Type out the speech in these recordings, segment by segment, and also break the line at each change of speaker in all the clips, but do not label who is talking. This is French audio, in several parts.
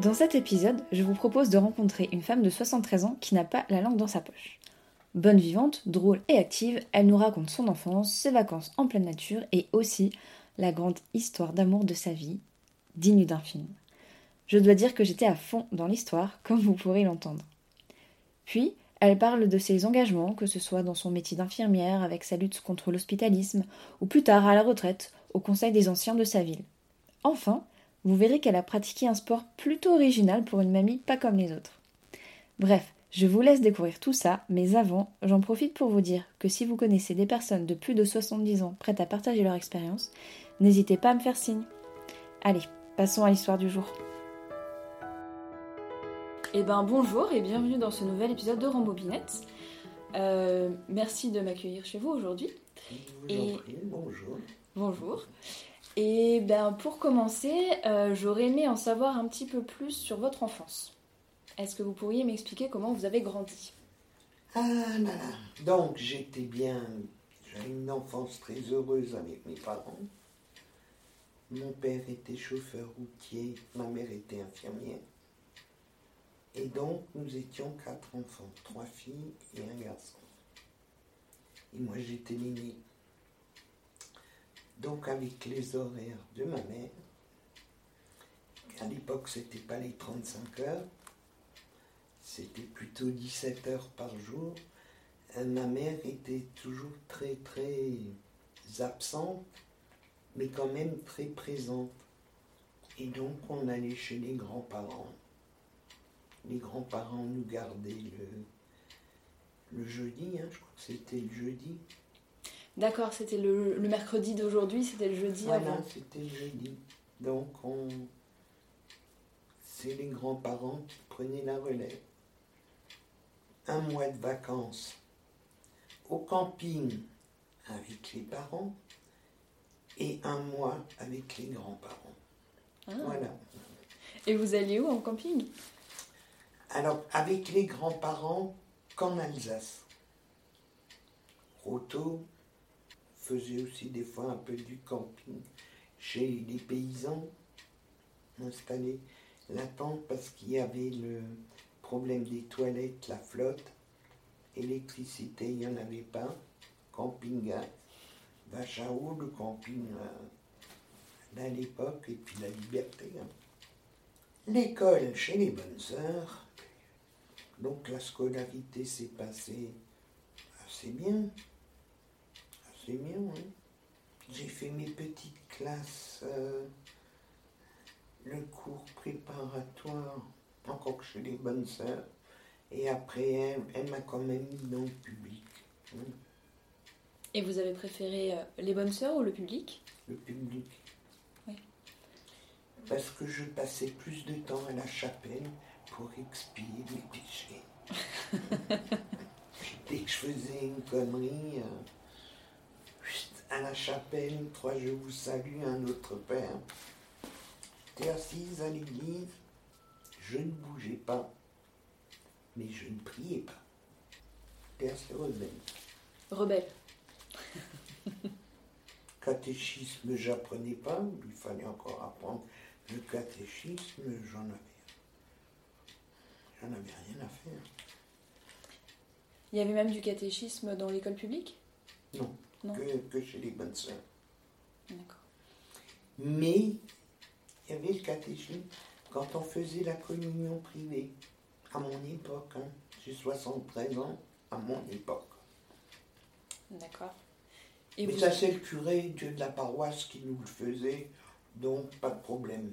Dans cet épisode, je vous propose de rencontrer une femme de 73 ans qui n'a pas la langue dans sa poche. Bonne vivante, drôle et active, elle nous raconte son enfance, ses vacances en pleine nature et aussi la grande histoire d'amour de sa vie, digne d'un film. Je dois dire que j'étais à fond dans l'histoire, comme vous pourrez l'entendre. Puis, elle parle de ses engagements, que ce soit dans son métier d'infirmière, avec sa lutte contre l'hospitalisme, ou plus tard à la retraite, au conseil des anciens de sa ville. Enfin, vous verrez qu'elle a pratiqué un sport plutôt original pour une mamie pas comme les autres. Bref, je vous laisse découvrir tout ça, mais avant, j'en profite pour vous dire que si vous connaissez des personnes de plus de 70 ans prêtes à partager leur expérience, n'hésitez pas à me faire signe. Allez, passons à l'histoire du jour. Eh ben bonjour et bienvenue dans ce nouvel épisode de Rambobinette. Euh, merci de m'accueillir chez vous aujourd'hui.
Et... bonjour.
Bonjour. Et ben pour commencer, euh, j'aurais aimé en savoir un petit peu plus sur votre enfance. Est-ce que vous pourriez m'expliquer comment vous avez grandi?
Ah là là. Donc j'étais bien. J'ai une enfance très heureuse avec mes parents. Mon père était chauffeur routier, ma mère était infirmière. Et donc nous étions quatre enfants, trois filles et un garçon. Et moi j'étais l'aîné. Donc avec les horaires de ma mère, à l'époque c'était pas les 35 heures, c'était plutôt 17 heures par jour, euh, ma mère était toujours très très absente, mais quand même très présente. Et donc on allait chez les grands-parents. Les grands-parents nous gardaient le, jeudi, hein, je crois que c'était le jeudi.
D'accord, c'était le, mercredi d'aujourd'hui, c'était le jeudi
voilà, c'était le jeudi. Donc, on... c'est les grands-parents qui prenaient la relève. Un mois de vacances au camping avec les parents et un mois avec les grands-parents. Ah. Voilà.
Et vous alliez où en camping?
Alors, avec les grands-parents qu'en Alsace. Roto, faisait aussi des fois un peu du camping chez les paysans installés la tente parce qu'il y avait le problème des toilettes, la flotte, électricité, il n'y en avait pas, camping à eau, le camping euh, à l'époque, et puis la liberté. Hein. L'école chez les bonnes sœurs, donc la scolarité s'est passée assez bien mieux. Hein. J'ai fait mes petites classes, euh, le cours préparatoire, encore que chez les bonnes sœurs. Et après, elle, m'a quand même mis dans le public. Hein.
Et vous avez préféré euh, les bonnes sœurs ou le public?
Le public. Oui. Parce que je passais plus de temps à la chapelle pour expier mes péchés. Dès que je faisais une connerie, euh, à la chapelle, trois je vous salue, un autre Père. J'étais assise à l'église, je ne bougeais pas, mais je ne priais pas. J'étais assez rebelle.
Rebelle.
catéchisme, j'apprenais pas, il fallait encore apprendre le catéchisme, j'en avais, j'en avais rien à faire.
Il y avait même du catéchisme dans l'école publique?
Non que, chez les bonnes sœurs. Mais il y avait le catéchisme quand on faisait la communion privée, à mon époque, hein, j'ai 73 ans, à mon époque.
D'accord.
Mais ça, c'est le curé de la paroisse qui nous le faisait, donc pas de problème.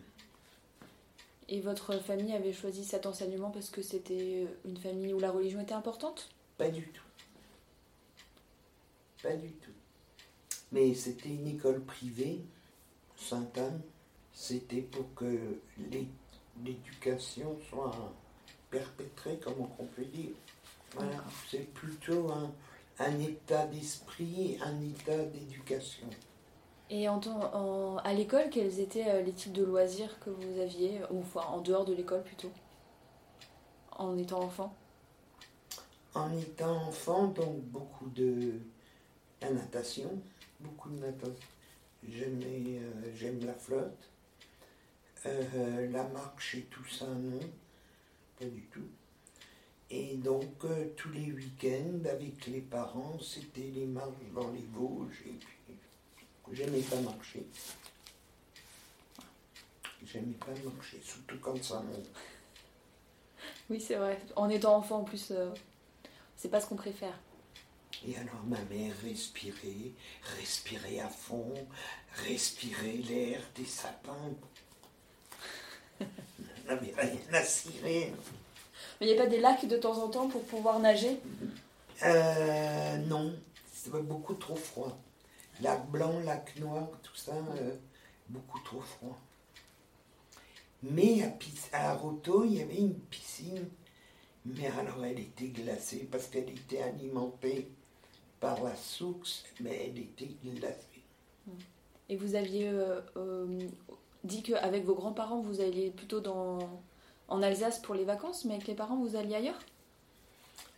Et votre famille avait choisi cet enseignement parce que c'était une famille où la religion était importante?
Pas du tout. Pas du tout. Mais c'était une école privée, Sainte-Anne. C'était pour que l'éducation soit perpétrée, comme on peut dire. Voilà, c'est plutôt un, un état d'esprit, un état d'éducation.
Et en, en, à l'école, quels étaient euh, les types de loisirs que vous aviez, ou enfin, en dehors de l'école plutôt, en étant enfant?
En étant enfant, donc beaucoup de la natation, beaucoup de natation. Euh, j'aime la flotte. Euh, la marche et tout ça, non, pas du tout. Et donc, euh, tous les week-ends, avec les parents, c'était les marches dans les Vosges. Et puis, j'aimais pas marcher. J'aimais pas marcher, surtout quand ça monte.
Oui, c'est vrai. En étant enfant, en plus, c'est pas ce qu'on préfère.
Et alors ma mère respirait, respirait à fond, respirait l'air des sapins. Elle n'avait rien à cirer.
Mais il n'y a pas des lacs de temps en temps pour pouvoir nager?
Euh, Non, c'était beaucoup trop froid. Lac blanc, lac noir, tout ça, euh, beaucoup trop froid. Mais à, à Roto, il y avait une piscine, mais alors elle était glacée parce qu'elle était alimentée par la source, mais elle était glacée.
Et vous aviez euh, euh, dit qu'avec vos grands-parents, vous alliez plutôt dans, en Alsace pour les vacances, mais avec les parents, vous alliez ailleurs?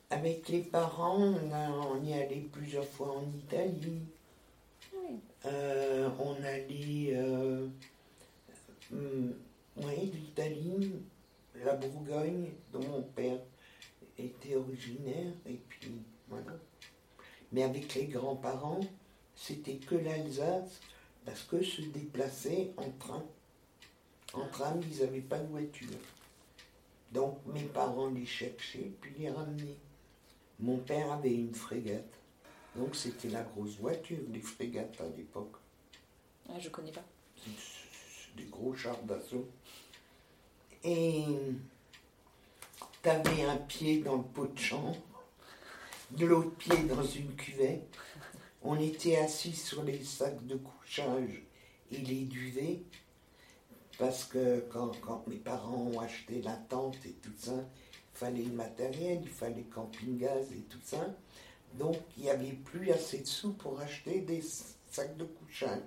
Avec les parents, on, y allait plusieurs fois en Italie. Euh, on allait. Hmm, oui, l'Italie, la Bourgogne, dont mon père était originaire, et puis voilà. Mais avec les grands-parents, c'était que l'Alsace, parce que se déplaçaient en train. En train, ils n'avaient pas de voiture. Donc mes parents les cherchaient, puis les ramenaient. Mon père avait une frégate. Donc c'était la grosse voiture, les frégates à l'époque.
Ah, je connais pas.
Des gros chars d'assaut. Et tu avais un pied dans le pot de chambre de l'autre pied dans une cuvette. On était assis sur les sacs de couchage et les duvets, parce que quand, mes parents ont acheté la tente et tout ça, il fallait le matériel, il fallait camping-gaz et tout ça. Donc il n'y avait plus assez de sous pour acheter des sacs de couchage.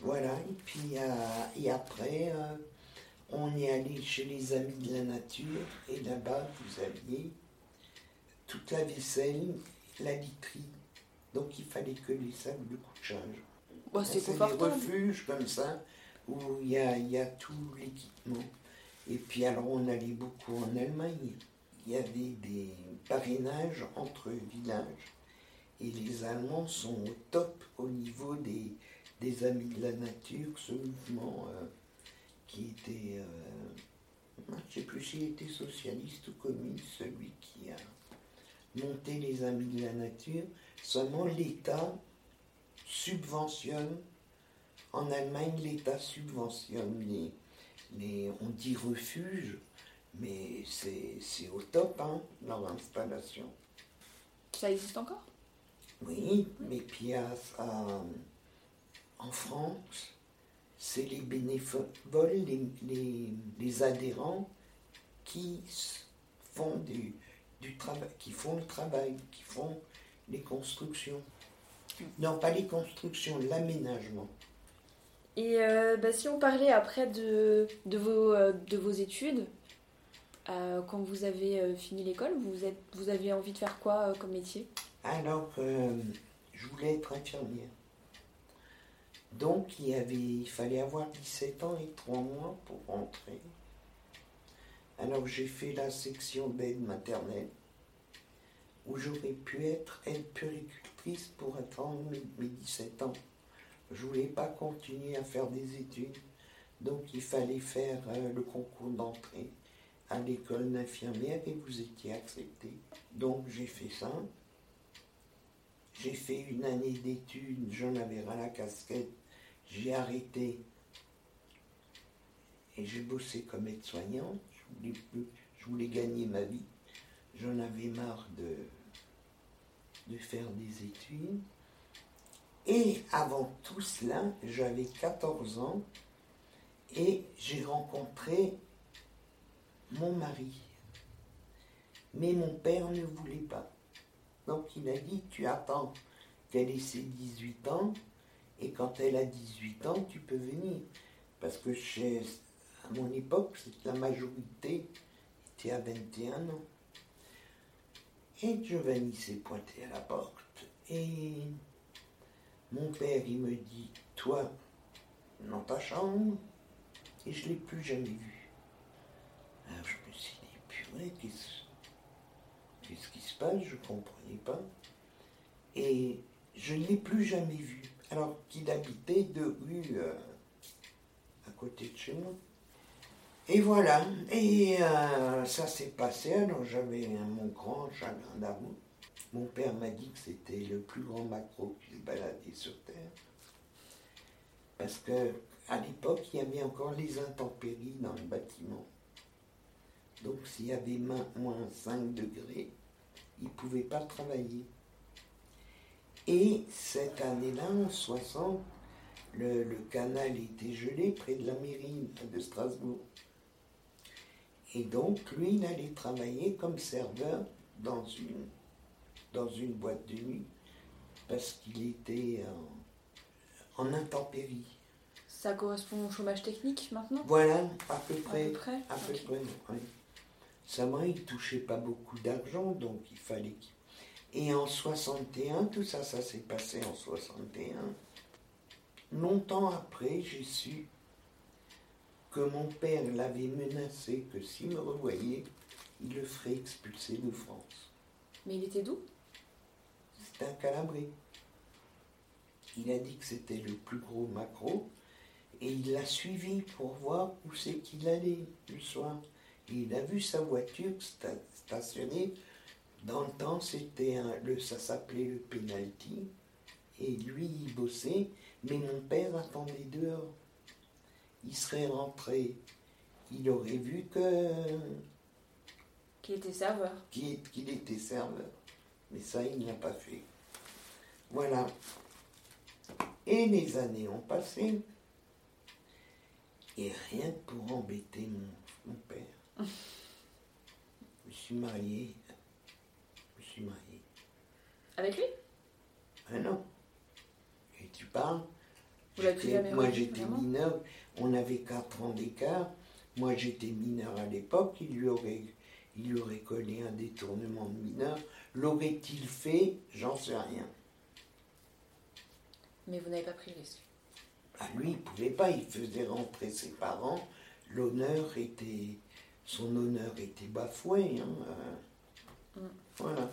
Voilà, et puis euh, et après, euh, on est allé chez les amis de la nature, et là-bas, vous aviez toute la vaisselle, la literie. Donc il fallait que les sacs de couchage.
c'est des
refuges comme ça, où il y a, y a tout l'équipement. Et puis alors on allait beaucoup en Allemagne. Il y avait des parrainages entre villages. Et les Allemands sont au top au niveau des, des Amis de la Nature, ce mouvement euh, qui était, euh, je ne sais plus s'il était socialiste ou communiste, celui qui a monter les amis de la nature, seulement l'État subventionne, en Allemagne l'État subventionne les, les, on dit refuge, mais c'est au top, hein, leur installation.
Ça existe encore?
Oui, mais puis en France, c'est les bénévoles, les, les, les adhérents qui font du, du travail, qui font le travail, qui font les constructions. Non, pas les constructions, l'aménagement.
Et euh, bah, si on parlait après de, de, vos, euh, de vos études, euh, quand vous avez fini l'école, vous, êtes, vous avez envie de faire quoi comme métier?
Alors, je voulais être infirmière. Donc, il, y avait, il fallait avoir 17 ans et 3 mois pour rentrer. Alors j'ai fait la section d'aide maternelle, où j'aurais pu être aide puricultrice pour attendre mes 17 ans. Je voulais pas continuer à faire des études, donc il fallait faire euh, le concours d'entrée à l'école d'infirmière et vous étiez accepté. Donc j'ai fait ça. J'ai fait une année d'études, j'en avais ras la casquette, j'ai arrêté et j'ai bossé comme aide-soignante je voulais, gagner ma vie. J'en avais marre de, faire des études. Et avant tout cela, j'avais 14 ans et j'ai rencontré mon mari. Mais mon père ne voulait pas. Donc il a dit, tu attends qu'elle ait ses 18 ans et quand elle a 18 ans, tu peux venir. Parce que chez, à mon époque, la majorité était à 21 ans. Et Giovanni s'est pointé à la porte et mon père, il me dit, toi, dans ta chambre, Et je ne l'ai plus jamais vu. Alors je me suis dit, purée, qu'est-ce, qu'est-ce qui se passe? Je ne comprenais pas. Et je ne l'ai plus jamais vu. Alors qu'il habitait deux rues euh, à côté de chez moi. Et voilà, et euh, ça s'est passé, alors j'avais mon grand chagrin d'amour. Mon père m'a dit que c'était le plus grand macro qui se baladait sur Terre. Parce que à l'époque, il y avait encore les intempéries dans le bâtiment. Donc s'il y avait moins 5 degrés, il ne pouvait pas travailler. Et cette année-là, en 60, le, le, canal était gelé près de la mairie de Strasbourg. Et donc, lui, il allait travailler comme serveur dans une, dans une boîte de nuit parce qu'il était en, en, intempérie.
Ça correspond au chômage technique maintenant?
Voilà, à peu près.
À peu près,
à peu près oui. Ça va, il touchait pas beaucoup d'argent, donc il fallait qu'il. Et en 61, tout ça, ça s'est passé en 61. Longtemps après, j'ai su que mon père l'avait menacé que s'il me revoyait, il le ferait expulser de France.
Mais il était d'où?
C'était un calabré. Il a dit que c'était le plus gros macro et il l'a suivi pour voir où c'est qu'il allait le soir. Et il a vu sa voiture stationnée. Dans le temps, c'était le, ça s'appelait le penalty. Et lui, il bossait, mais mon père attendait dehors il serait rentré, il aurait vu que.
Qu'il était serveur.
Qu'il était serveur. Mais ça, il n'a pas fait. Voilà. Et les années ont passé. Et rien pour embêter mon, mon père. je me suis marié. Je me suis marié.
Avec lui?
Ah non. Et tu parles
Vous
Moi, j'étais mineur. On avait 4 ans d'écart. Moi, j'étais mineur à l'époque. Il lui aurait, il lui aurait collé un détournement de mineur. L'aurait-il fait? J'en sais rien.
Mais vous n'avez pas pris le risque
ah, Lui, il ne pouvait pas. Il faisait rentrer ses parents. L'honneur était. Son honneur était bafoué. Hein. Mm. Voilà.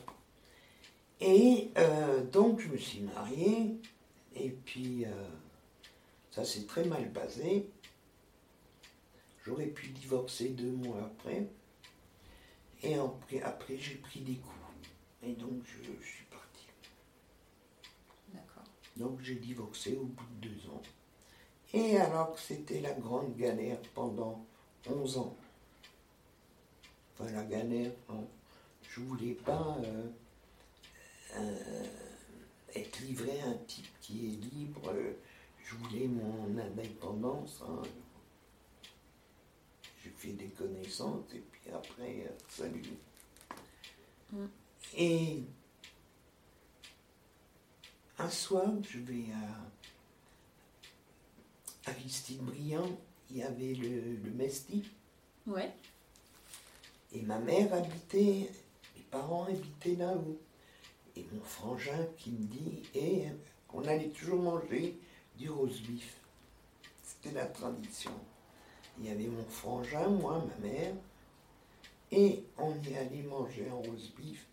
Et euh, donc, je me suis marié. Et puis. Euh, ça s'est très mal passé. J'aurais pu divorcer deux mois après. Et après, j'ai pris des coups. Et donc, je, suis parti.
D'accord.
Donc, j'ai divorcé au bout de deux ans. Et alors que c'était la grande galère pendant 11 ans. Enfin, la galère, non. Je voulais pas euh, euh, être livré à un type qui est libre. Euh, je voulais mon indépendance. Hein. Fait des connaissances et puis après, euh, salut. Mm. Et un soir, je vais à Aristide Briand, il y avait le, le Mesti.
Ouais.
Et ma mère habitait, mes parents habitaient là-haut. Et mon frangin qui me dit, et on allait toujours manger du rose beef. C'était la tradition. Il y avait mon frangin, moi, ma mère, et on y allait manger un rose beef.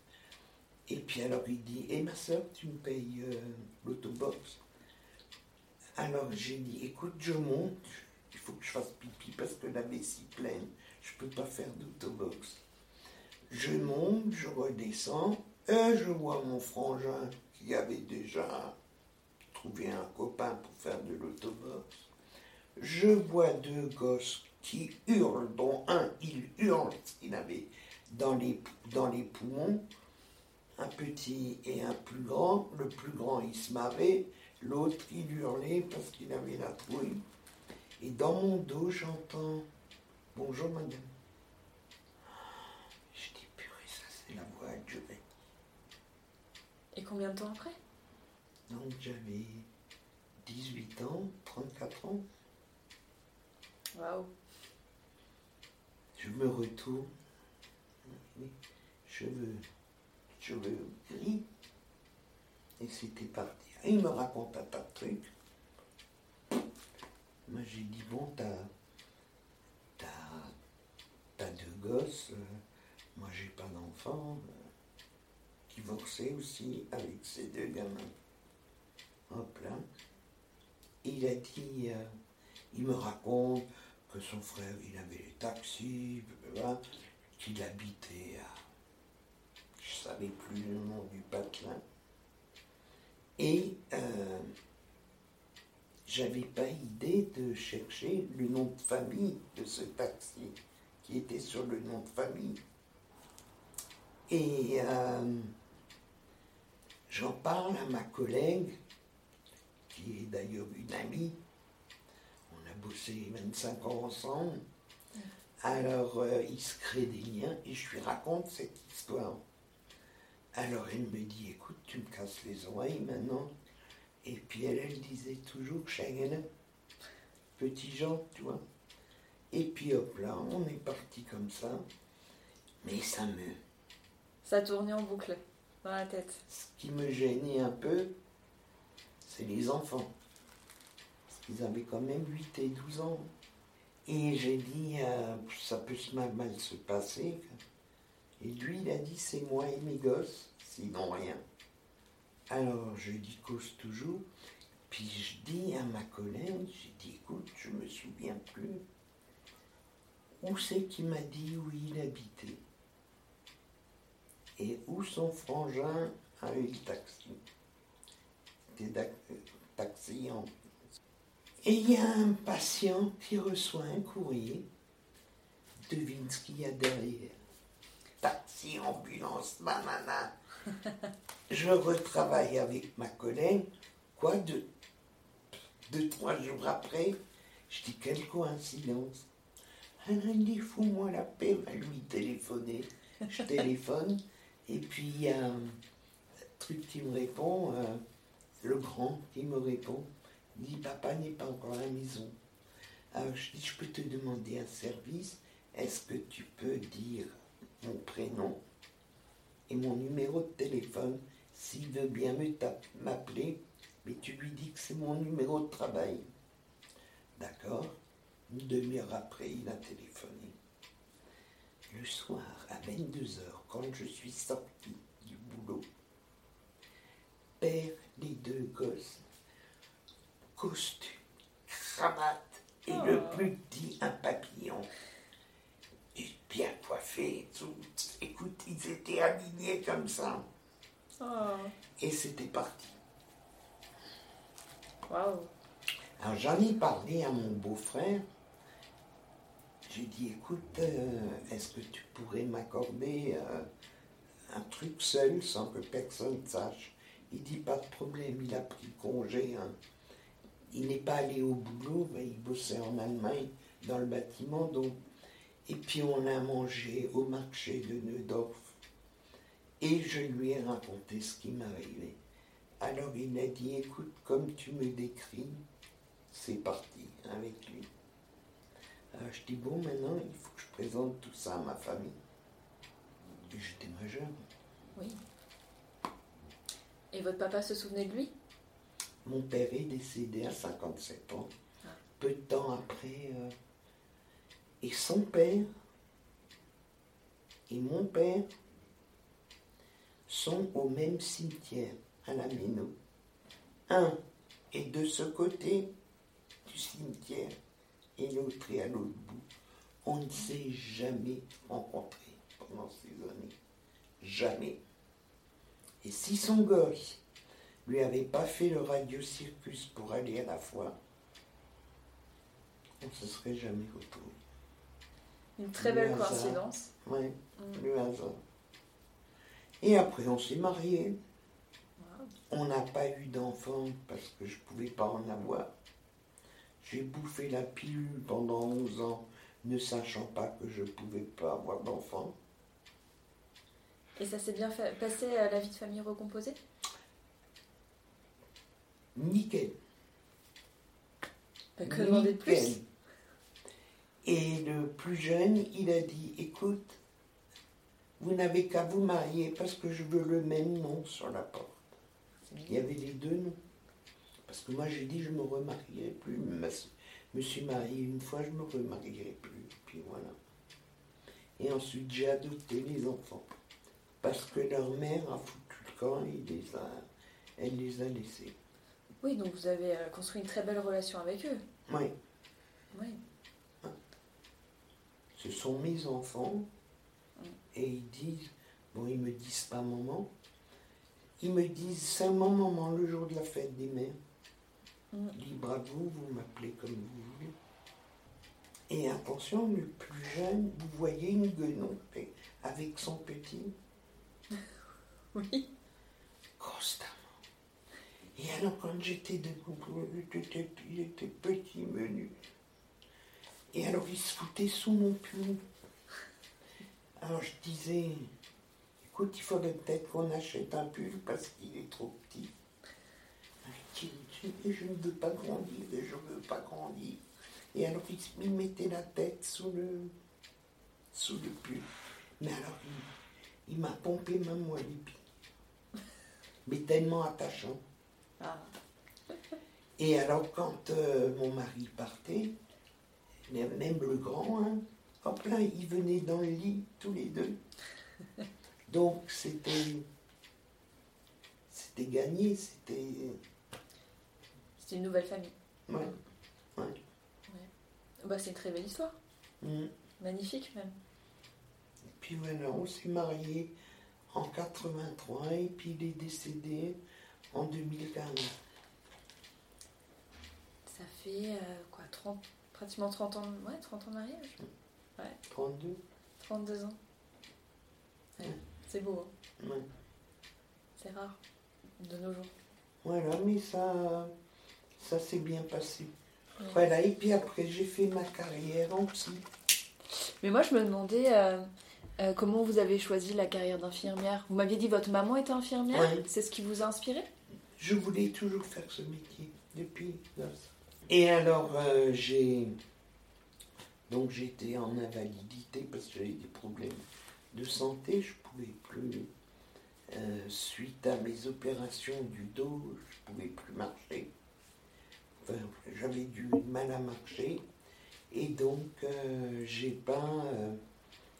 Et puis alors il dit, et eh, ma soeur, tu me payes euh, l'autobox Alors j'ai dit, écoute, je monte, il faut que je fasse pipi parce que la vessie pleine, je peux pas faire d'autobox. Je monte, je redescends, et je vois mon frangin qui avait déjà trouver un copain pour faire de l'autobox. Je vois deux gosses qui hurlent, dont un, il hurle, il avait dans les, dans les poumons, un petit et un plus grand. Le plus grand, il se marrait, l'autre, il hurlait parce qu'il avait la trouille. Et dans mon dos, j'entends Bonjour madame. Je dis purée, ça c'est la voix de Giovanni.
Et combien de temps après?
Donc j'avais 18 ans, 34 ans.
Waouh.
Je me retourne, cheveux, cheveux gris, et c'était parti. il me raconte un tas de trucs. Moi j'ai dit, bon, t'as gosse, euh, moi j'ai pas d'enfant, euh, divorcé aussi avec ces deux gamins. Hop là. Il a dit, euh, il me raconte que son frère, il avait les taxis, qu'il habitait à, je savais plus le nom du patelin. Et euh, j'avais pas idée de chercher le nom de famille de ce taxi qui était sur le nom de famille. Et euh, j'en parle à ma collègue, qui est d'ailleurs une amie. Bossé 25 ans ensemble. Alors euh, il se crée des liens et je lui raconte cette histoire. Alors elle me dit, écoute, tu me casses les oreilles maintenant. Et puis elle, elle disait toujours Chagrin, petit Jean, tu vois. Et puis hop là, on est parti comme ça. Mais ça me.
Ça tournait en boucle dans la tête.
Ce qui me gênait un peu, c'est les enfants. Qu'ils avaient quand même 8 et 12 ans. Et j'ai dit, euh, ça peut mal, se passer. Et lui, il a dit, c'est moi et mes gosses, sinon rien. Alors, je dis cause toujours. Puis je dis à ma collègue, j'ai dit, écoute, je me souviens plus. Où c'est qui m'a dit où il habitait? Et où son frangin a eu le taxi? C'était taxi en... Et il y a un patient qui reçoit un courrier. Devine ce qu'il y a derrière. Taxi, ambulance, banana. je retravaille avec ma collègue. Quoi, deux, deux, trois jours après, je dis quelle coïncidence. Elle me dit, fous-moi la paix, va lui téléphoner. Je téléphone, et puis il y a un truc qui me répond, euh, le grand qui me répond, il dit, papa n'est pas encore à la maison. Alors je dis, je peux te demander un service, est-ce que tu peux dire mon prénom et mon numéro de téléphone? S'il veut bien m'appeler, mais tu lui dis que c'est mon numéro de travail. D'accord? Une demi-heure après, il a téléphoné. Le soir, à 22h, quand je suis sorti du boulot, père les deux gosses, costume, cravate, et le oh. plus petit un papillon bien coiffés, tout. Écoute, ils étaient alignés comme ça. Oh. Et c'était parti.
Waouh.
Alors j'en ai parlé à mon beau-frère. J'ai dit, écoute, euh, est-ce que tu pourrais m'accorder euh, un truc seul sans que personne sache? Il dit, pas de problème, il a pris congé. Hein. Il n'est pas allé au boulot, mais il bossait en Allemagne dans le bâtiment, donc et puis on a mangé au marché de Neudorf. Et je lui ai raconté ce qui m'arrivait. Alors il a dit, écoute, comme tu me décris, c'est parti avec lui. Alors je dis, bon, maintenant, il faut que je présente tout ça à ma famille. J'étais majeur.
Oui. Et votre papa se souvenait de lui?
Mon père est décédé à 57 ans. Ah. Peu de temps après, euh, et son père et mon père sont au même cimetière à la Méno. Un est de ce côté du cimetière et l'autre est à l'autre bout. On ne s'est jamais rencontrés pendant ces années. Jamais. Et si son gosse lui avait pas fait le radio-circus pour aller à la fois, on ne se serait jamais retrouvés.
Une très belle coïncidence.
Oui, mm. le hasard. Et après, on s'est mariés. On n'a pas eu d'enfants parce que je ne pouvais pas en avoir. J'ai bouffé la pilule pendant 11 ans, ne sachant pas que je ne pouvais pas avoir d'enfants.
Et ça s'est bien fait, passé à la vie de famille recomposée?
Nickel.
que demander de plus
et le plus jeune, il a dit, écoute, vous n'avez qu'à vous marier parce que je veux le même nom sur la porte. Il y avait les deux noms. Parce que moi j'ai dit je me remarierai plus. Je me suis marié une fois, je me remarierai plus. Puis voilà. Et ensuite, j'ai adopté les enfants. Parce que leur mère a foutu le camp et les a, elle les a laissés.
Oui, donc vous avez euh, construit une très belle relation avec eux.
Oui.
Oui.
Ce sont mes enfants. Et ils disent, bon, ils me disent pas maman. Ils me disent seulement maman le jour de la fête des mères.
Mm.
Libre à vous, vous m'appelez comme vous voulez. Et attention, le plus jeune, vous voyez une guenon avec son petit.
Oui.
Et alors, quand j'étais debout, était petit, menu. Et alors, il se foutait sous mon pull. Alors, je disais, écoute, il faudrait peut-être qu'on achète un pull parce qu'il est trop petit. Et je ne veux pas grandir, et je ne veux pas grandir. Et alors, il, il mettait la tête sous le, sous le pull. Mais alors, il, il m'a pompé même moi les pieds. Mais tellement attachant.
Ah.
Et alors, quand euh, mon mari partait, même le grand, hein, hop là, ils venaient dans le lit tous les deux. Donc, c'était. C'était gagné, c'était.
C'est une nouvelle famille.
Ouais. ouais.
Bah, c'est une très belle histoire.
Mm.
Magnifique même.
Et puis voilà, on s'est mariés en 83 et puis il est décédé en 2015.
Ça fait euh, quoi 30, pratiquement 30 ans, ouais, 30 ans de mariage
32
32 ans. Ouais,
Ouais.
C'est beau, hein.
Ouais.
c'est rare de nos jours.
Voilà, mais ça, ça s'est bien passé.
Ouais.
Voilà, et puis après, j'ai fait ma carrière en psy.
Mais moi, je me demandais euh, euh, comment vous avez choisi la carrière d'infirmière? Vous m'aviez dit votre maman était infirmière?
Ouais.
C'est ce qui vous a inspiré?
Je voulais toujours faire ce métier depuis. Et alors, euh, j'ai. Donc, j'étais en invalidité parce que j'avais des problèmes de santé. Je pouvais plus. euh, suite à mes opérations du dos, je pouvais plus marcher. Enfin, j'avais du mal à marcher. Et donc, euh, j'ai pas.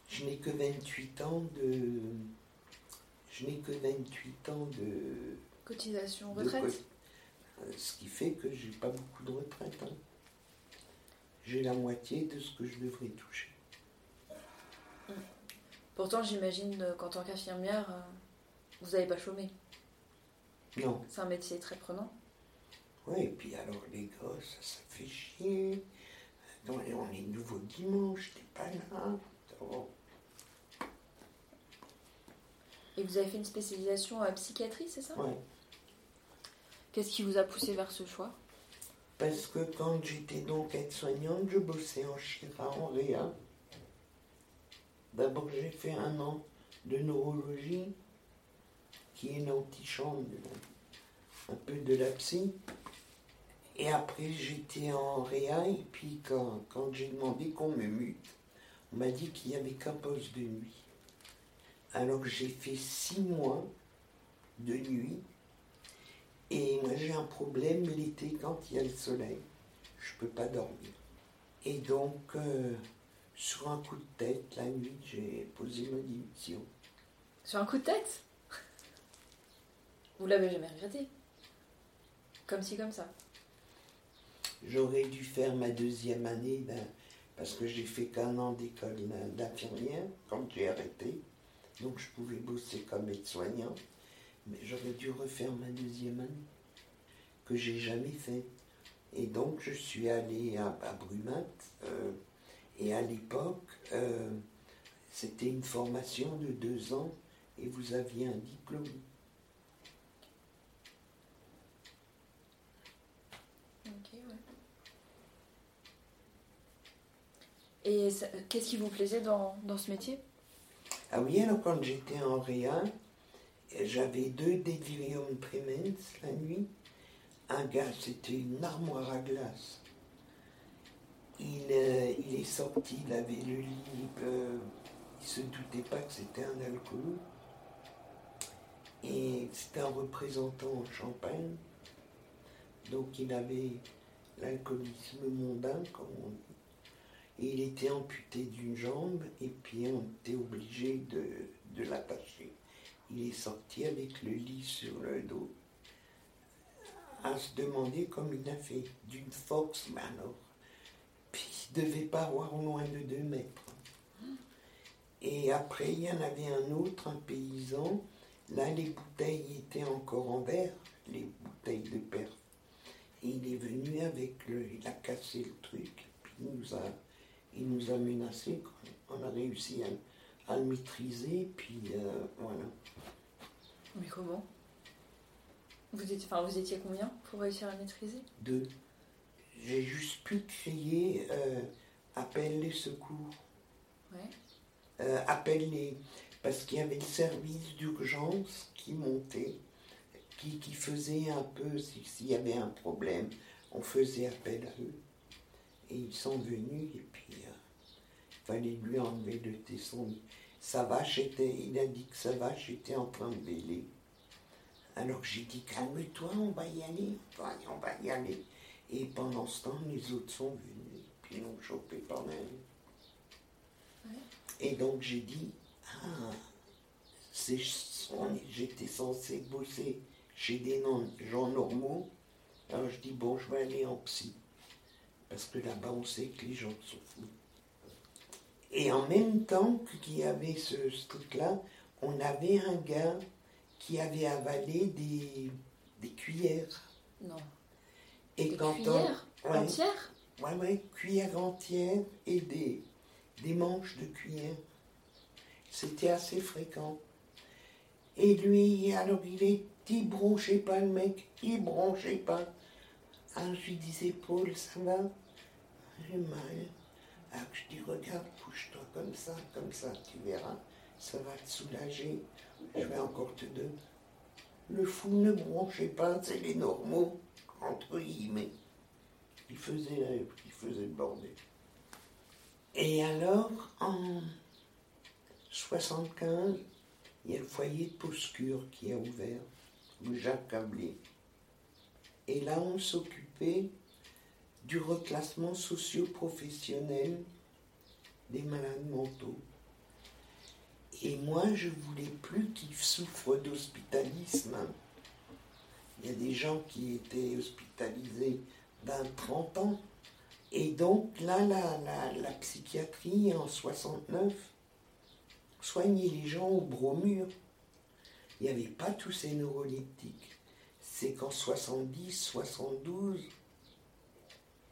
je n'ai que 28 ans de. Je n'ai que 28 ans de.
Cotisation, retraite
euh, Ce qui fait que j'ai pas beaucoup de retraite. hein. J'ai la moitié de ce que je devrais toucher.
Pourtant, j'imagine euh, qu'en tant qu'infirmière, euh, vous n'avez pas chômé.
Non.
C'est un métier très prenant.
Ouais, et puis alors les gosses, ça, ça fait chier. Non, on est nouveau dimanche, t'es pas là. Oh.
Et vous avez fait une spécialisation en psychiatrie, c'est ça?
Ouais.
Qu'est-ce qui vous a poussé vers ce choix?
Parce que quand j'étais donc aide-soignante, je bossais en Chira, en Réa. D'abord, j'ai fait un an de neurologie, qui est l'antichambre, de- un peu de la psy. Et après, j'étais en Réa, et puis quand, quand j'ai demandé qu'on me mute, on m'a dit qu'il n'y avait qu'un poste de nuit. Alors j'ai fait six mois de nuit. Et moi j'ai un problème l'été quand il y a le soleil. Je peux pas dormir. Et donc, euh, sur un coup de tête, la nuit, j'ai posé ma démission.
Sur un coup de tête? Vous l'avez jamais regretté? Comme ci, comme ça.
J'aurais dû faire ma deuxième année d'un- parce que j'ai fait qu'un an d'école d'in- d'infirmière quand j'ai arrêté. Donc je pouvais bosser comme aide-soignant. Mais j'aurais dû refaire ma deuxième année, que j'ai jamais fait. Et donc je suis allé à, à Brumat. euh, et à l'époque, euh, c'était une formation de deux ans et vous aviez un diplôme.
Ok, ouais. Et qu'est-ce qui vous plaisait dans, dans ce métier?
Ah oui, alors quand j'étais en Réa, j'avais deux délirium tremens la nuit. Un gars, c'était une armoire à glace. Il, euh, il est sorti, il avait le lit, euh, il se doutait pas que c'était un alcool. Et c'était un représentant en Champagne. Donc il avait l'alcoolisme mondain, comme on dit. Et il était amputé d'une jambe et puis on était obligé de l'attacher. Il est sorti avec le lit sur le dos à se demander comme il a fait, d'une force, mais alors. Puis il ne devait pas avoir moins de deux mètres. Et après, il y en avait un autre, un paysan. Là, les bouteilles étaient encore en verre, les bouteilles de perf. Et il est venu avec le. Il a cassé le truc, puis il nous a, il nous a menacé. On a réussi à, le maîtriser, puis euh, voilà.
Mais comment vous étiez, enfin, vous étiez combien pour réussir à maîtriser?
Deux. J'ai juste pu crier euh, appelle les secours.
Ouais.
Euh, appelle les. Parce qu'il y avait le service d'urgence qui montait, qui, qui, faisait un peu, s'il y avait un problème, on faisait appel à eux. Et ils sont venus, et puis il euh, fallait lui enlever le tesson. Ça va, j'étais, il a dit que ça va, j'étais en train de véler. Alors j'ai dit, calme-toi, on va y aller, on va y aller. Et pendant ce temps, les autres sont venus, puis ils l'ont chopé par même. Et donc j'ai dit, ah, j'étais censé bosser chez des gens normaux. Alors je dis, bon, je vais aller en psy. Parce que là-bas, on sait que les gens sont fous. Et en même temps qu'il y avait ce truc-là, on avait un gars qui avait avalé des, des cuillères.
Non.
Et
des
quand
cuillères entières?
Ouais, ouais, cuillères entières et des, des manches de cuillères. C'était assez fréquent. Et lui, alors il est, il bronchait pas le mec, il bronchait pas. Alors je lui disais, Paul, ça va? J'ai mal. Alors je dis, regarde, couche-toi comme ça, comme ça, tu verras, ça va te soulager je vais encore te donner. Le fou ne bronchait pas, c'est les normaux, entre guillemets. Il faisait, faisait le bordel. Et alors, en 75, il y a le foyer de Poscure qui a ouvert, le Jacques Cablé. Et là, on s'occupait du reclassement socio-professionnel des malades mentaux. Et moi, je voulais plus qu'ils souffrent d'hospitalisme. Il y a des gens qui étaient hospitalisés d'un 30 ans. Et donc là, la, la, psychiatrie en 69 soignait les gens au bromure. Il n'y avait pas tous ces neuroleptiques. C'est qu'en 70, 72.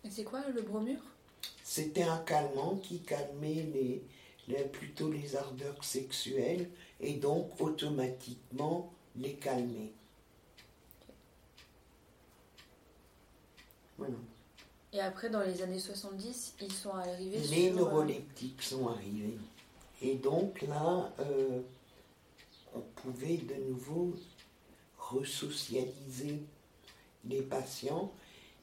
Et c'est quoi le bromure?
C'était un calmant qui calmait les, plutôt les ardeurs sexuelles et donc automatiquement les. Voilà.
Et après, dans les années 70, ils sont arrivés
Les euh, neuroleptiques sont arrivés. Et donc là, euh, on pouvait de nouveau resocialiser les patients.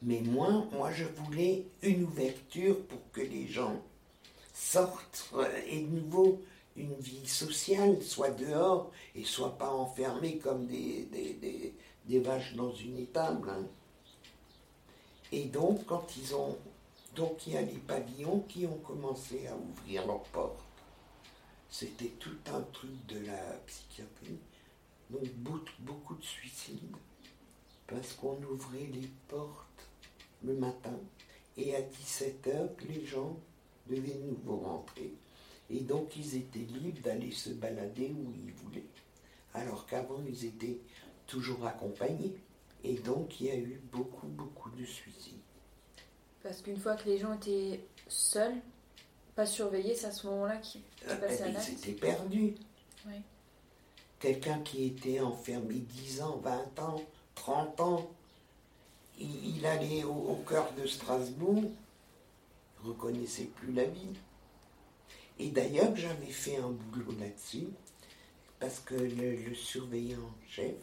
Mais moi, moi, je voulais une ouverture pour que les gens sortent et de nouveau une vie sociale, soit dehors et soit pas enfermés comme des, des, des, vaches dans une étable. Hein. Et donc, quand ils ont. Donc, il y a les pavillons qui ont commencé à ouvrir leurs portes. C'était tout un truc de la psychiatrie. Donc, beaucoup de suicides. Parce qu'on ouvrait les portes le matin. Et à 17h, les gens devaient de nouveau rentrer. Et donc ils étaient libres d'aller se balader où ils voulaient. Alors qu'avant ils étaient toujours accompagnés. Et donc il y a eu beaucoup, beaucoup de suicides.
Parce qu'une fois que les gens étaient seuls, pas surveillés, c'est à ce moment-là qu'ils
euh, passaient à l'acte. Ils étaient perdus. Quelqu'un qui était enfermé 10 ans, 20 ans, 30 ans, il, allait au cœur de Strasbourg, reconnaissait plus la vie. Et d'ailleurs, j'avais fait un boulot là-dessus, parce que le, surveillant chef,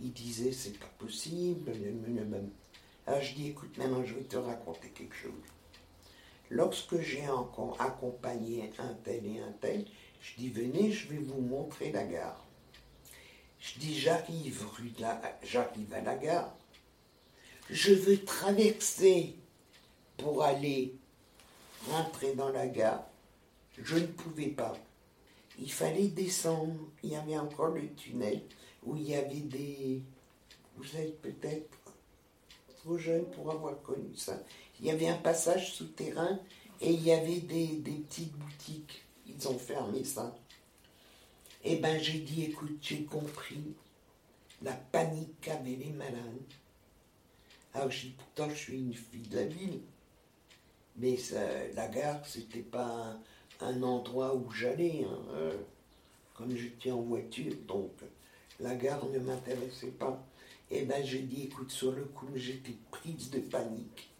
il disait c'est pas possible. Alors je dis écoute, maintenant je vais te raconter quelque chose. Lorsque j'ai accompagné un tel et un tel, je dis venez, je vais vous montrer la gare. Je dis j'arrive rue j'arrive à la gare. Je veux traverser pour aller rentrer dans la gare. Je ne pouvais pas. Il fallait descendre. Il y avait encore le tunnel où il y avait des... Vous êtes peut-être trop jeune pour avoir connu ça. Il y avait un passage souterrain et il y avait des, petites boutiques. Ils ont fermé ça. Eh ben j'ai dit, écoute, j'ai compris la panique qu'avaient les malades. Alors je dis, pourtant je suis une fille de la ville. Mais la gare, c'était pas un, endroit où j'allais. Hein, euh, comme j'étais en voiture, donc la gare ne m'intéressait pas. Et eh ben j'ai dit, écoute, sur le coup, j'étais prise de panique.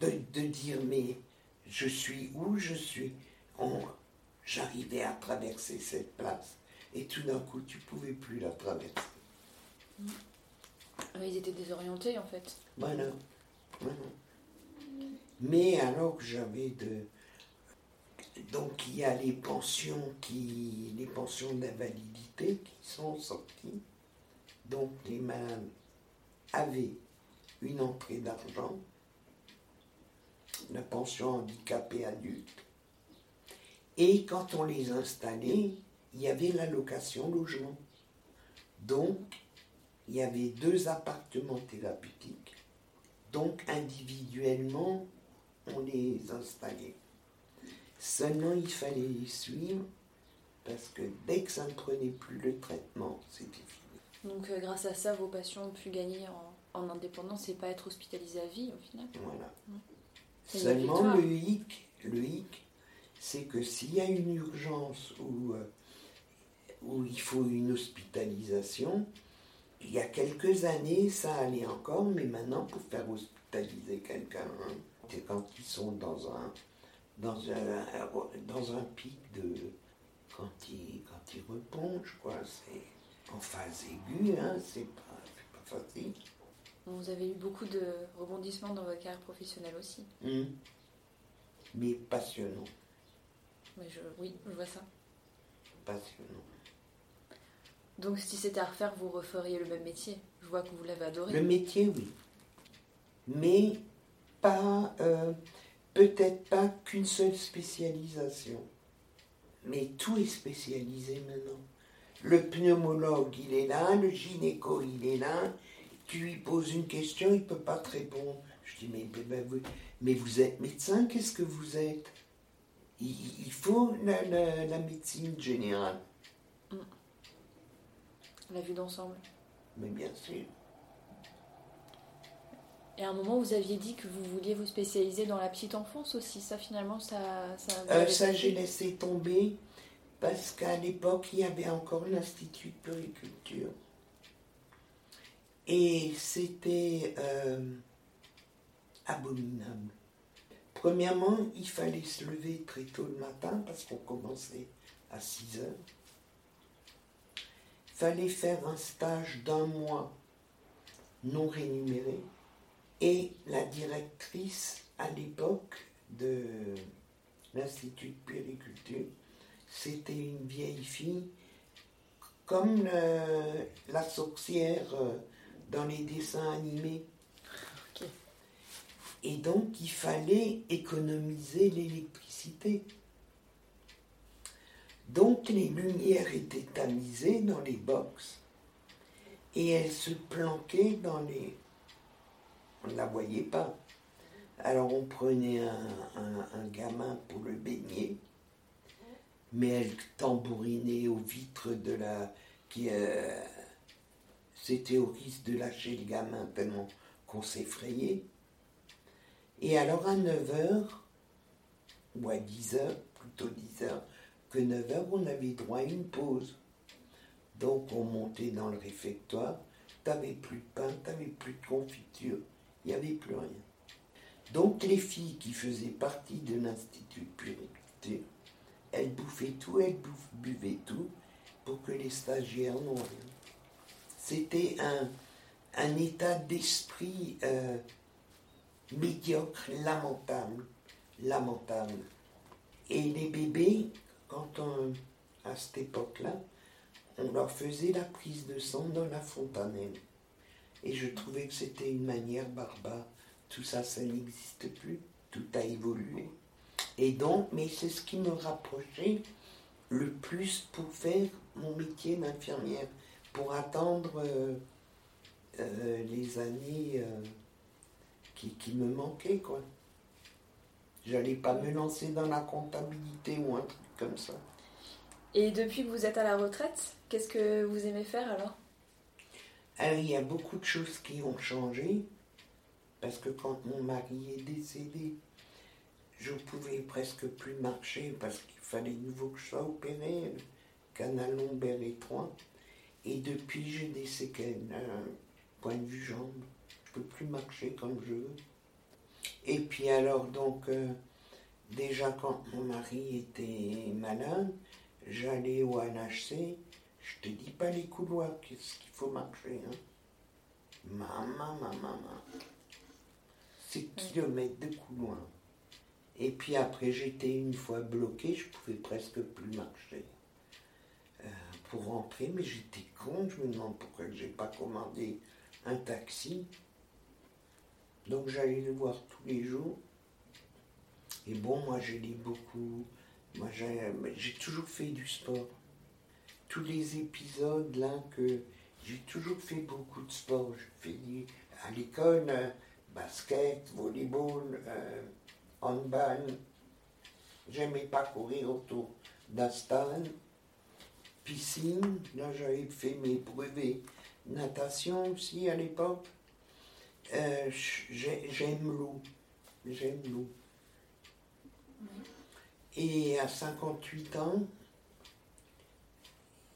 De, de, dire, mais je suis où je suis? J'arrivais à traverser cette place. Et tout d'un coup, tu pouvais plus la traverser.
Ah, ils étaient désorientés, en fait.
Voilà. voilà. Mais alors que j'avais de. Donc il y a les pensions qui. les pensions d'invalidité qui sont sorties. Donc les malades avaient une entrée d'argent, la pension handicapée adulte. Et quand on les installait, il y avait l'allocation logement. Donc, il y avait deux appartements thérapeutiques. Donc, individuellement, on les installait. Seulement, il fallait les suivre parce que dès que ça ne prenait plus le traitement, c'était fini.
Donc, euh, grâce à ça, vos patients ont pu gagner en, indépendance et pas être hospitalisés à vie au final
Voilà. Seulement, le hic, le hic c'est que s'il y a une urgence où, euh, où il faut une hospitalisation, il y a quelques années, ça allait encore, mais maintenant, pour faire hospitaliser quelqu'un, c'est quand ils sont dans un, dans un, dans un pic de. Quand ils, quand ils repongent, quoi, c'est en phase aiguë, hein, c'est pas, pas facile.
Vous avez eu beaucoup de rebondissements dans votre carrière professionnelle aussi.
Hum. Mais passionnant.
je, oui, je vois ça.
Passionnant.
Donc si c'était à refaire, vous referiez le même métier. Je vois que vous l'avez adoré.
Le métier, oui. Mais pas, euh, peut-être pas qu'une seule spécialisation. Mais tout est spécialisé maintenant. Le pneumologue, il est là, le gynéco, il est là. Tu lui poses une question, il ne peut pas te répondre. Je dis, mais, vous, mais vous êtes médecin, qu'est-ce que vous êtes? Il, faut la, médecine générale.
La vue d'ensemble.
Mais bien sûr.
Et à un moment, vous aviez dit que vous vouliez vous spécialiser dans la petite enfance aussi. Ça, finalement, ça.
Ça, euh, ça j'ai laissé tomber parce qu'à l'époque, il y avait encore l'Institut de puriculture. Et c'était euh, abominable. Premièrement, il fallait se lever très tôt le matin parce qu'on commençait à 6 heures. Fallait faire un stage d'un mois non rémunéré et la directrice à l'époque de l'Institut de périculture, c'était une vieille fille comme la sorcière euh, dans les dessins animés. Et donc il fallait économiser l'électricité. Donc les lumières étaient tamisées dans les box et elles se planquaient dans les on ne la voyait pas. Alors on prenait un, gamin pour le baigner, mais elle tambourinait aux vitres de la... qui euh, C'était au risque de lâcher le gamin tellement qu'on s'effrayait. Et alors à 9h, ou à 10h, plutôt 10h, que 9h, on avait droit à une pause. Donc on montait dans le réfectoire, t'avais plus de pain, t'avais plus de confiture, il n'y avait plus rien. Donc les filles qui faisaient partie de l'Institut de elles bouffaient tout, elles buvaient tout pour que les stagiaires n'ont rien. C'était un, un état d'esprit euh, médiocre, lamentable, lamentable. Et les bébés, quand on, à cette époque-là, on leur faisait la prise de sang dans la fontanelle. Et je trouvais que c'était une manière barbare. Tout ça, ça n'existe plus. Tout a évolué. Et donc, mais c'est ce qui me rapprochait le plus pour faire mon métier d'infirmière, pour attendre euh, euh, les années euh, qui, qui, me manquaient, quoi. J'allais pas me lancer dans la comptabilité ou un truc comme ça.
Et depuis que vous êtes à la retraite, qu'est-ce que vous aimez faire alors?
Alors, il y a beaucoup de choses qui ont changé, parce que quand mon mari est décédé, je pouvais presque plus marcher parce qu'il fallait nouveau que je sois opéré, canal lombaire étroit. Et depuis, j'ai des séquelles, point de vue jambe. Je peux plus marcher comme je veux. Et puis alors, donc, euh, déjà quand mon mari était malade, j'allais au NHC. Je te dis pas les couloirs, qu'est-ce qu'il faut marcher. Hein. Maman, maman, maman. C'est kilomètres de couloirs. Et puis après, j'étais une fois bloqué, je pouvais presque plus marcher euh, pour rentrer, mais j'étais con, je me demande pourquoi je n'ai pas commandé un taxi. Donc j'allais le voir tous les jours. Et bon, moi j'ai lu beaucoup. Moi j'ai toujours fait du sport. Tous les épisodes là que j'ai toujours fait beaucoup de sport. Je fais à l'école euh, basket, volleyball. Euh, handball. J'aimais pas courir autour d'Astan. Piscine, là j'avais fait mes brevets. Natation aussi à l'époque. Euh, j'aime l'eau. J'aime l'eau. Et à 58 ans,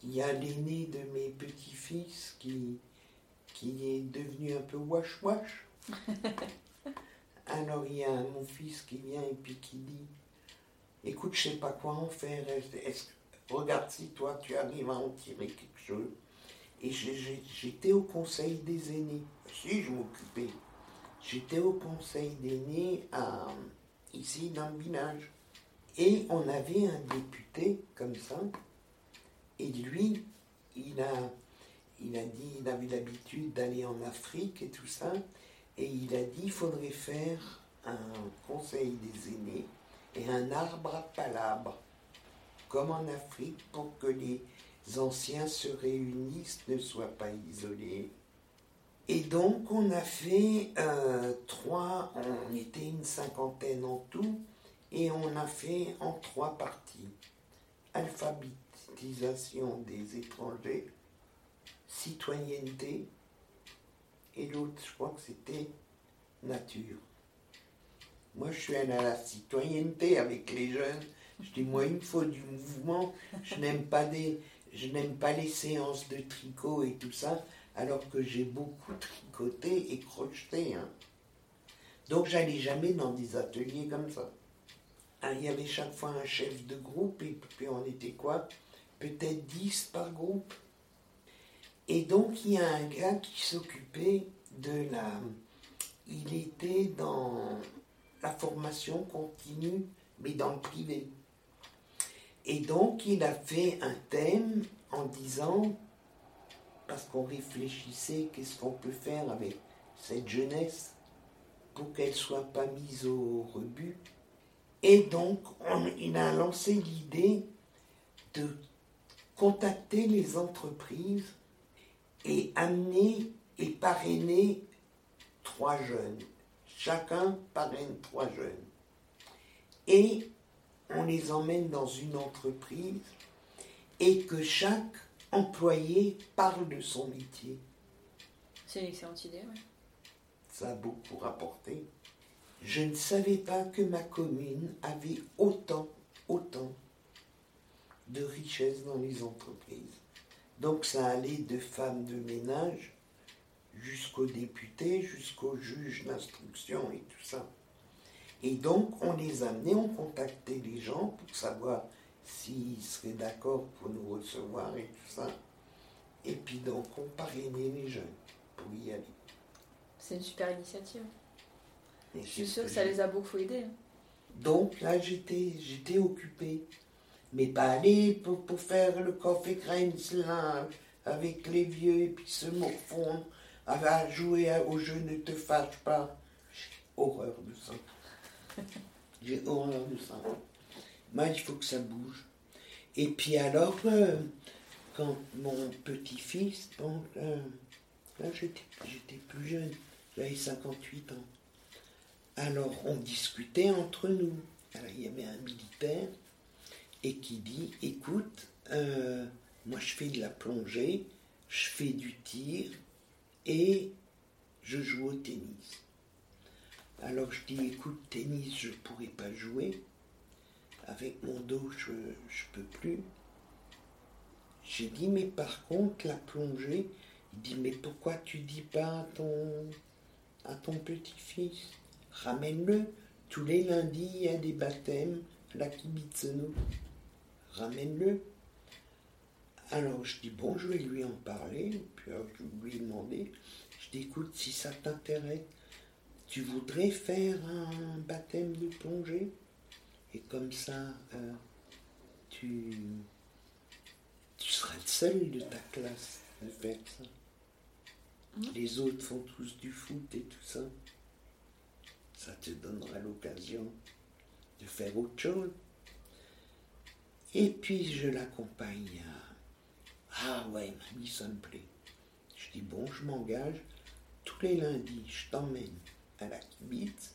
il y a l'aîné de mes petits-fils qui, qui est devenu un peu wash-wash. Alors il y a mon fils qui vient et puis qui dit Écoute, je sais pas quoi en faire. regarde si toi tu arrives à en tirer quelque chose. Et j'étais au conseil des aînés. Si, je m'occupais. J'étais au conseil des aînés ici dans le village. Et on avait un député comme ça. Et lui, il a, il dit, il avait l'habitude d'aller en Afrique et tout ça. Et il a dit qu'il faudrait faire un conseil des aînés et un arbre à palabres, comme en Afrique, pour que les anciens se réunissent, ne soient pas isolés. Et donc on a fait euh, trois, on était une cinquantaine en tout, et on a fait en trois parties. Alphabétisation des étrangers, citoyenneté, et l'autre, je crois que c'était nature. Moi, je suis à la citoyenneté avec les jeunes. Je dis, moi, il me faut du mouvement. Je n'aime pas, je n'aime pas les séances de tricot et tout ça, alors que j'ai beaucoup tricoté et crocheté. Hein. Donc, j'allais jamais dans des ateliers comme ça. Ah, il y avait chaque fois un chef de groupe, et puis on était quoi? Peut-être 10 par groupe. Et donc, il y a un gars qui s'occupait de la. Il était dans la formation continue, mais dans le privé. Et donc, il a fait un thème en disant, parce qu'on réfléchissait, qu'est-ce qu'on peut faire avec cette jeunesse pour qu'elle soit pas mise au rebut. Et donc, il a lancé l'idée de contacter les entreprises et amener et parrainer trois jeunes. Chacun parraine trois jeunes. Et on les emmène dans une entreprise et que chaque employé parle de son métier.
C'est une excellente idée, oui.
Ça a beaucoup rapporté. Je ne savais pas que ma commune avait autant, autant de richesses dans les entreprises. Donc ça allait de femmes de ménage jusqu'aux députés, jusqu'aux juges d'instruction et tout ça. Et donc on les amenait, on contactait les gens pour savoir s'ils seraient d'accord pour nous recevoir et tout ça. Et puis donc on parrainait les jeunes pour y aller.
C'est une super initiative. je suis sûre que, ça les a beaucoup aidés. Hein.
Donc là j'étais j'étais occupé mais pas aller pour, faire le café crème avec les vieux et puis se morfondre à jouer au jeu ne te fâche pas. J'ai horreur de ça. J'ai horreur de ça. Moi, il faut que ça bouge. Et puis alors, euh, quand mon petit-fils, donc, euh, là j'étais plus jeune, j'avais 58 ans. Alors on discutait entre nous. Alors il y avait un militaire et qui dit, écoute, euh, moi je fais de la plongée, je fais du tir et je joue au tennis. Alors je dis, écoute, tennis, je ne pourrais pas jouer. Avec mon dos, je ne peux plus. J'ai dit, mais par contre, la plongée, il dit, mais pourquoi tu dis pas à ton, petit-fils Ramène-le. Tous les lundis, il y a des baptêmes la Kibitseno. Ramène-le. Alors je dis, bon, je vais lui en parler. Puis je lui ai demandé, je dis, écoute, si ça t'intéresse, tu voudrais faire un baptême de plongée? Et comme ça, euh, tu tu seras le seul de ta classe à faire ça. Les autres font tous du foot et tout ça. Ça te donnera l'occasion de faire autre chose. Et puis je l'accompagne à Ah ouais, mamie, ça me plaît. Je dis bon, je m'engage. Tous les lundis, je t'emmène à la kibitz.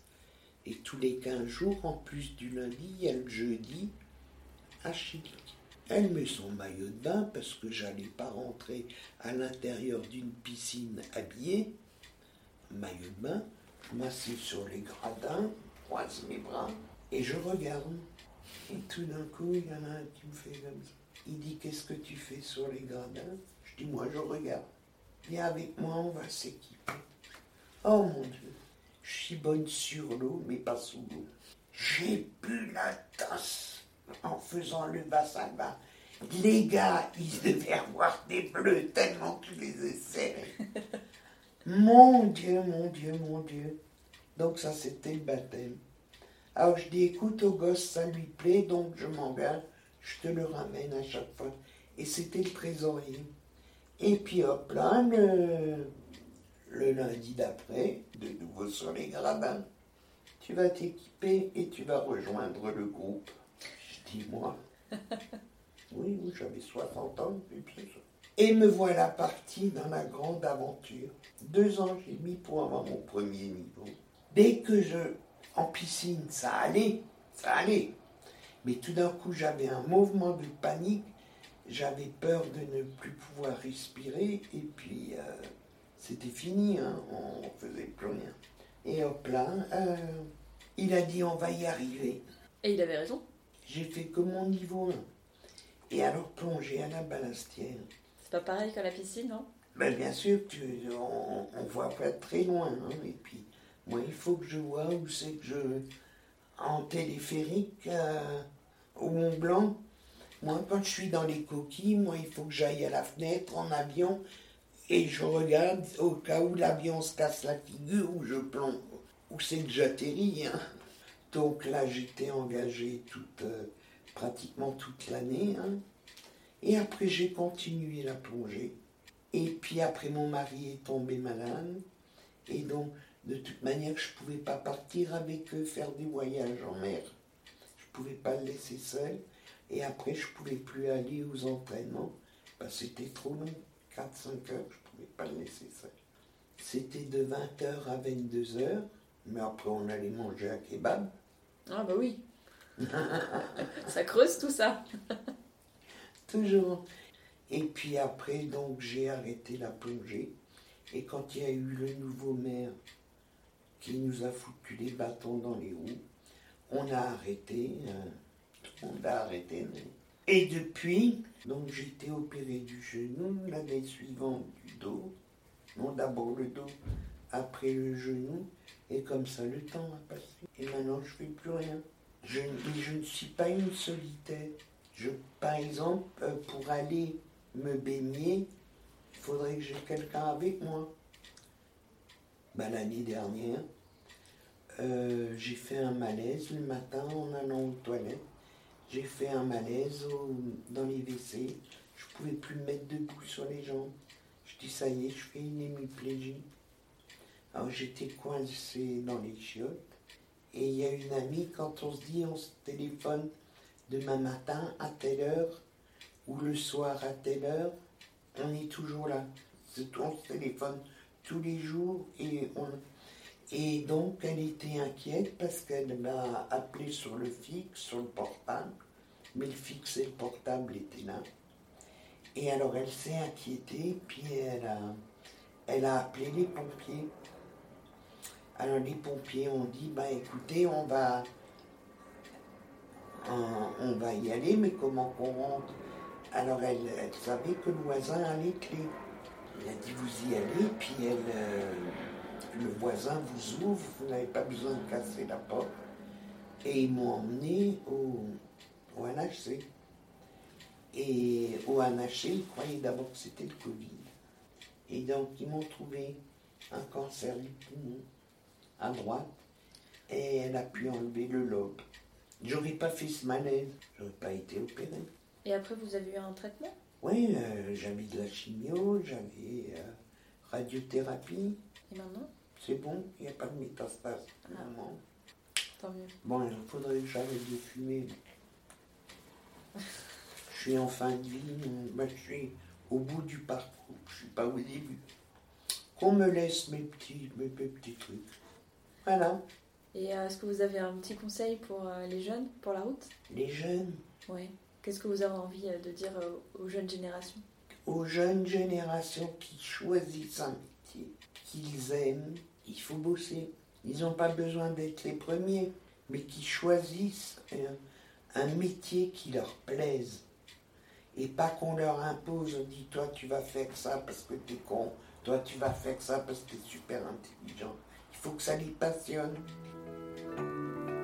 Et tous les 15 jours, en plus du lundi, il y a le jeudi à Chili. Elle met son maillot de bain parce que j'allais pas rentrer à l'intérieur d'une piscine habillée. Maillot de bain, m'assieds sur les gradins, croise mes bras et je regarde. Et tout d'un coup, il y en a un qui me fait comme ça. Il dit Qu'est-ce que tu fais sur les gradins? Je dis Moi, je regarde. Viens avec moi, on va s'équiper. Oh mon Dieu, je suis bonne sur l'eau, mais pas sous l'eau. J'ai bu la tasse en faisant le bassin Les gars, ils devaient avoir des bleus tellement tu les essais. mon Dieu, mon Dieu, mon Dieu. Donc ça, c'était le baptême. Alors je dis, écoute, au gosse, ça lui plaît, donc je m'engage, je te le ramène à chaque fois. Et c'était le trésorier. Et puis hop là, le, le lundi d'après, de nouveau sur les gradins, tu vas t'équiper et tu vas rejoindre le groupe moi Oui, oui, j'avais 60 ans, et me voilà parti dans la grande aventure. Deux ans j'ai mis pour avoir mon premier niveau. Dès que je, en piscine, ça allait, ça allait. Mais tout d'un coup, j'avais un mouvement de panique. J'avais peur de ne plus pouvoir respirer. Et puis, euh, c'était fini, hein, on faisait plus rien. Et hop là, euh, il a dit on va y arriver.
Et il avait raison
j'ai fait que mon niveau 1. Et alors plonger à la balastière.
C'est pas pareil qu'à la piscine, non?
Ben, Bien sûr, tu, on, on voit pas très loin. Hein, et puis, moi, il faut que je vois où c'est que je. En téléphérique, euh, au Mont Blanc. Moi, quand je suis dans les coquilles, moi, il faut que j'aille à la fenêtre en avion et je regarde au cas où l'avion se casse la figure ou je plonge. Où c'est que j'atterris. Hein. Donc là, j'étais engagé toute, euh, pratiquement toute l'année. Hein. Et après, j'ai continué la plongée. Et puis après, mon mari est tombé malade. Et donc, de toute manière, je ne pouvais pas partir avec eux faire des voyages en mer. Je ne pouvais pas le laisser seul. Et après, je ne pouvais plus aller aux entraînements. Que c'était trop long. 4-5 heures, pouvais pas le seul. C'était de 20h à 22h. Mais après, on allait manger à kebab.
Ah bah oui. ça creuse tout ça.
Toujours. Et puis après, donc, j'ai arrêté la plongée. Et quand il y a eu le nouveau maire qui nous a foutu les bâtons dans les roues, on a arrêté. Euh, on a arrêté. Et depuis, donc j'ai été opéré du genou, l'année suivante Non, d'abord le dos, après le genou. Et comme ça, le temps a passé. Et maintenant, je fais plus rien. Je, ne suis pas une solitaire. Je, par exemple, euh, pour aller me baigner, il faudrait que j'ai quelqu'un avec moi. Ben, L'année dernière, euh, j'ai fait un malaise le matin en allant aux toilettes. J'ai fait un malaise dans les WC. Je pouvais plus me mettre debout sur les jambes. Dis, ça y est, je fais une hémiplégie. Alors j'étais coincé dans les chiottes Et il y a une amie, quand on se dit on se téléphone demain matin à telle heure ou le soir à telle heure, on est toujours là. On se téléphone tous les jours et on, et donc, elle était inquiète parce qu'elle m'a appelé sur le fixe, sur le portable, mais le fixe et le portable étaient là. Et alors, elle s'est inquiétée, puis elle a, elle a appelé les pompiers. Alors, les pompiers ont dit bah écoutez, on va, on, va y aller, mais comment qu'on rentre? Alors, elle, savait que le voisin a les clés. Elle a dit vous y allez, puis elle. Euh, le voisin vous ouvre, vous n'avez pas besoin de casser la porte. Et ils m'ont emmené au, au NHC. Et au NHC, ils croyaient d'abord que c'était le Covid. Et donc, ils m'ont trouvé un cancer du poumon à droite. Et elle a pu enlever le lobe. J'aurais pas fait ce malaise, j'aurais pas été opéré.
Et après, vous avez eu un traitement?
Oui, euh, j'avais de la chimio, j'avais euh, radiothérapie.
Et maintenant?
C'est bon, il n'y a pas de métastase.
Ah. Tant mieux.
Bon, il faudrait que j'arrête de fumer. je suis en fin de vie, je suis au bout du parcours, je ne suis pas au début. Qu'on me laisse mes petits, mes, petits trucs. Voilà.
Et euh, est-ce que vous avez un petit conseil pour euh, les jeunes, pour la route?
Les jeunes?
Oui. Qu'est-ce que vous avez envie euh, de dire aux jeunes générations?
Aux jeunes générations qui choisissent un métier qu'ils aiment, il faut bosser. Ils n'ont pas besoin d'être les premiers, mais qui choisissent un, métier qui leur plaise. Et pas qu'on leur impose, on dit toi tu vas faire ça parce que tu es con, toi tu vas faire ça parce que tu es super intelligent. Il faut que ça les passionne.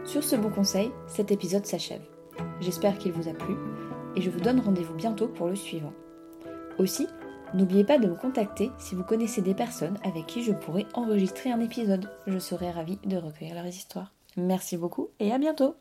Sur ce bon conseil, cet épisode s'achève. J'espère qu'il vous a plu et je vous donne rendez-vous bientôt pour le suivant. Aussi, N'oubliez pas de me contacter si vous connaissez des personnes avec qui je pourrais enregistrer un épisode. Je serai ravie de recueillir leurs histoires. Merci beaucoup et à bientôt